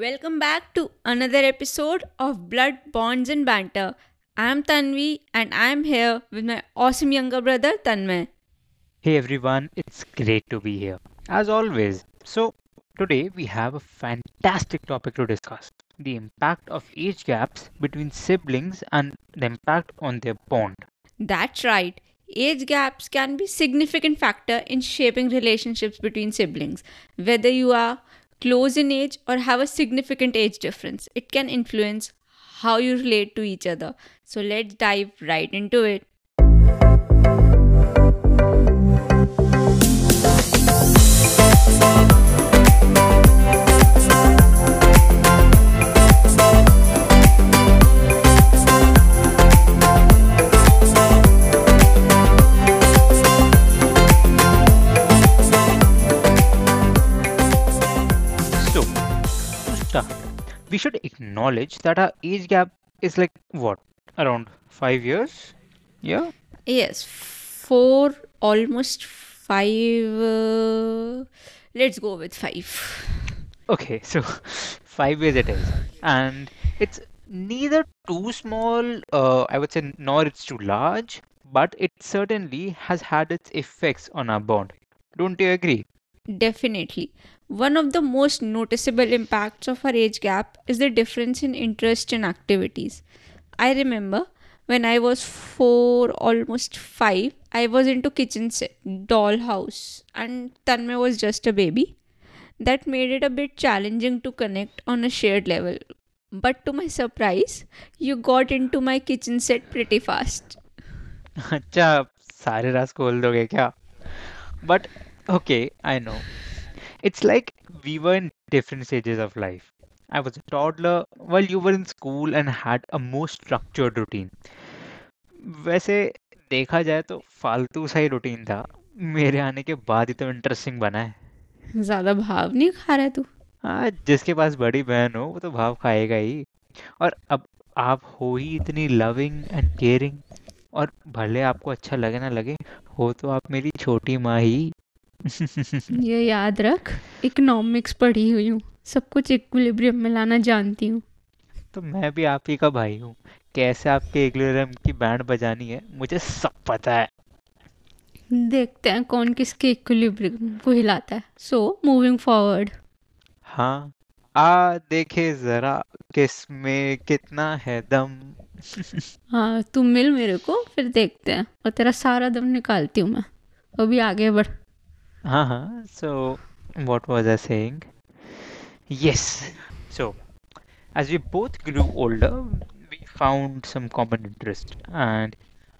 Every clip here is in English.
Welcome back to another episode of Blood, Bonds and Banter. I'm Tanvi and I'm here with my awesome younger brother Tanmay. Hey everyone, it's great to be here, as always. So, today we have a fantastic topic to discuss the impact of age gaps between siblings and the impact on their bond. That's right. Age gaps can be a significant factor in shaping relationships between siblings. Whether you are close in age or have a significant age difference, it can influence how you relate to each other. So let's dive right into it. Should acknowledge that our age gap is like what? Around five years? Yeah? Yes, four, almost five. Uh, let's go with five. Okay, so five years it is. And it's neither too small, uh, I would say, nor it's too large, but it certainly has had its effects on our bond. Don't you agree? Definitely. One of the most noticeable impacts of our age gap is the difference in interest in activities. I remember when I was four, almost five, I was into kitchen set, dollhouse, and Tanmay was just a baby. That made it a bit challenging to connect on a shared level. But to my surprise, you got into my kitchen set pretty fast. अच्छा आप सारे राज खोल दोगे क्या? But okay, I know. It's like we were in different stages of life. I was a toddler while you were in school and had a more structured routine. वैसे देखा जाए तो फालतू सा ही रूटीन था मेरे आने के बाद ही तो इंटरेस्टिंग बना है ज़्यादा भाव नहीं खा रहा तू हाँ जिसके पास बड़ी बहन हो वो तो भाव खाएगा ही और अब आप हो ही इतनी लविंग एंड केयरिंग और भले आपको अच्छा लगे ना लगे हो तो आप मेरी छोटी माँ ही ये याद रख इकोनॉमिक्स पढ़ी हुई हूँ सब कुछ इक्विलिब्रियम में लाना जानती हूँ। तो मैं भी आप ही का भाई हूँ कैसे आपके इक्विलिब्रियम की बैंड बजानी है मुझे सब पता है। देखते हैं कौन किसके इक्विलिब्रियम को हिलाता है। सो मूविंग फॉरवर्ड हाँ आ देखे जरा किसमें कितना है दम। हाँ तू मिल मेरे को फिर देखते हैं। और तेरा सारा दम निकालती हूँ मैं। अभी आगे बढ़। हाँ so what was I saying? Yes. So as we both grew older we found some common interest. And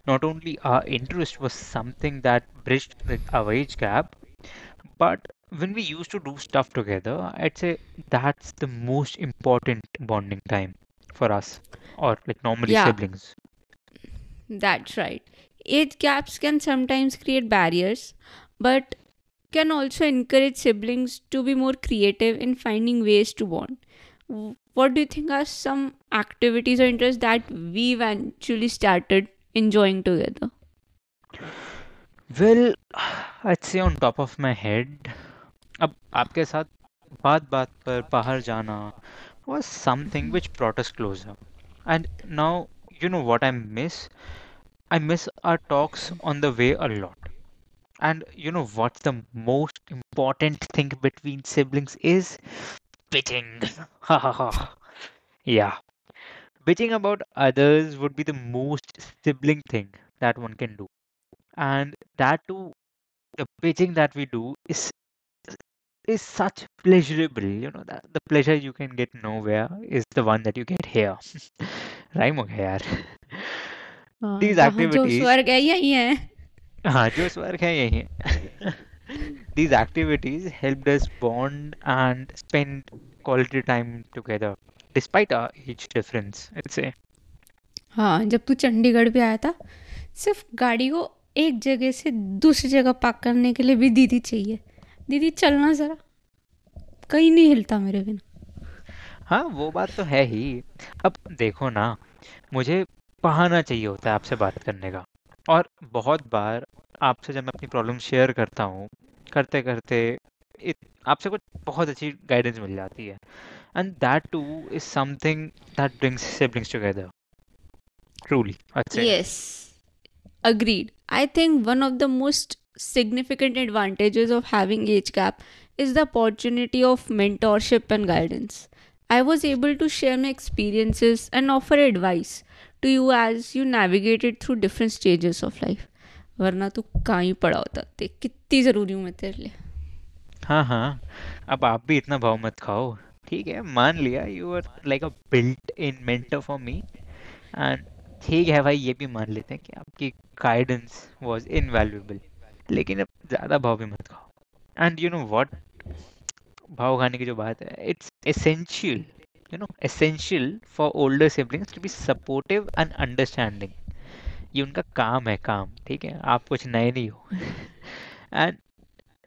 not only our interest was something that bridged with our age gap but when we used to do stuff together I'd say that's the most important bonding time for us or like normally Yeah, siblings. That's right. Age gaps can sometimes create barriers, but can also encourage siblings to be more creative in finding ways to bond. W- What do you think are some activities or interests that we eventually started enjoying together? well I'd say on top of my head अब आपके साथ बात बात पर बाहर जाना was something which brought us closer. And now, you know what I miss? I miss our talks on the way a lot. And you know what's the most important thing between siblings is bitching. Ha ha ha. Yeah. Bitching about others would be the most sibling thing that one can do. And that too, the bitching that we do is is such pleasurable you know that the pleasure you can get nowhere is the one that you get here right yaar these activities है जो स्वर्ग है यही है। These activities helped us bond and spend quality time together despite our age difference I'd say. हाँ जब तू चंडीगढ़ भी आया था सिर्फ़ गाड़ी को एक जगह से दूसरी जगह पार्क करने के लिए भी दीदी चाहिए। दीदी चलना ज़रा। कहीं नहीं हिलता मेरे बिना। हाँ वो बात तो है ही। अब देखो ना मुझे बहाना चाहिए होता है आपसे बात करने का। और बहुत बार आपसे जब मैं अपनी प्रॉब्लम शेयर करता हूँ करते करते आपसे कुछ बहुत अच्छी गाइडेंस मिल जाती है। And that too is something that brings siblings together truly अच्छा yes agreed I think one of the most significant advantages of having age gap is the opportunity of mentorship and guidance I was able to share my experiences and offer advice to you as you navigated through different stages of life वरना तू कहाँ ही पड़ा होता, देख, कितनी ज़रूरी हूँ मैं तेरे लिए। हाँ हाँ अब आप भी इतना भाव मत खाओ। ठीक है, मान लिया you are like a built in mentor for me and ठीक है भाई, ये भी मान लेते हैं कि आपकी गाइडेंस वाज इनवैल्यूएबल लेकिन अब ज़्यादा भाव भी मत खाओ। एंड यू नो व्हाट भाव खाने की जो बात है it's essential you know essential for older siblings to be supportive and understanding ये उनका काम है, काम, ठीक है? आप कुछ नए नहीं हो। And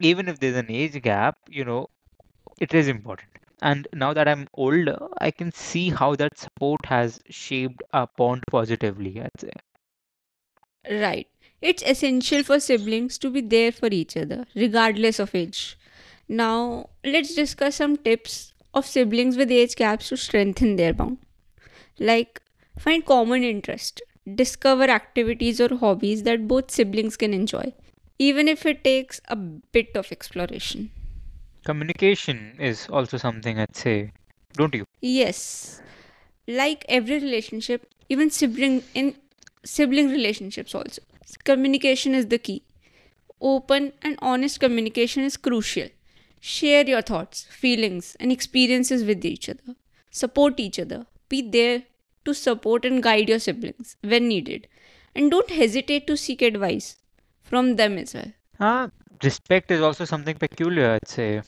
even if this age gap you know it is important and now that I am old I can see how that support has shaped a bond positively right it's essential for siblings to be there for each other regardless of age now let's discuss some tips of siblings with age gaps to strengthen their bond like find common interest discover activities or hobbies that both siblings can enjoy, even if it takes a bit of exploration. Communication is also something I'd say, don't you? Yes, like every relationship, even sibling in sibling relationships also, communication is the key. Open and honest communication is crucial. Share your thoughts, feelings, and experiences with each other. Support each other. Be there to support and guide your siblings when needed. And don't hesitate to seek advice from them as well. Ah, respect is also something peculiar, I'd say,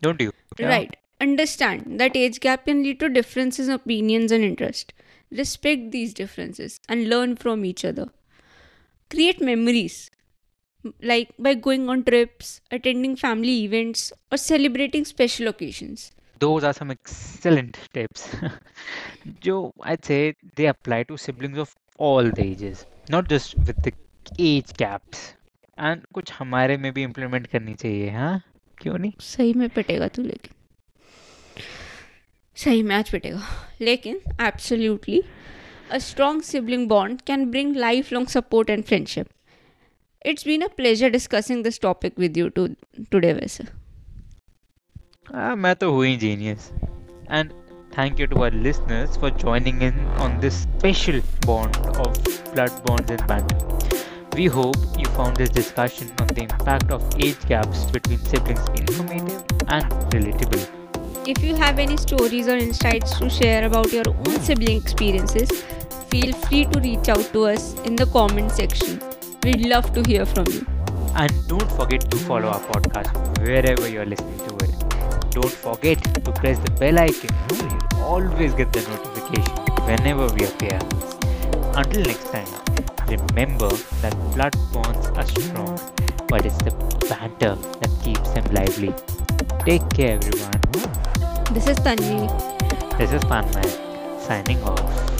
don't you? Yeah. Right. Understand that age gap can lead to differences in opinions and interest. Respect these differences and learn from each other. Create memories like by going on trips, attending family events, or celebrating special occasions Those are some excellent tips. Jo, I'd say they apply to siblings of all the ages, not just with the age gaps. And कुछ हमारे में भी implement करनी चाहिए हाँ क्यों नहीं सही में पिटेगा तू लेकिन सही में आज पिटेगा लेकिन absolutely a strong sibling bond can bring lifelong support and friendship. It's been a pleasure discussing this topic with you to, today, वैसे. Ah, मैं तो हुई genius. And thank you to our listeners for joining in on this special bond of blood bonds and banter. We hope you found this discussion on the impact of age gaps between siblings informative and relatable. If you have any stories or insights to share about your own sibling experiences, feel free to reach out to us in the comment section. We'd love to hear from you. And don't forget to follow our podcast wherever you're listening to it. Don't forget to press the bell icon so you always get the notification whenever we appear. Until next time, remember that blood bonds are strong, but it's the banter that keeps them lively. Take care, everyone. This is Tanvi. This is Tanmay signing off.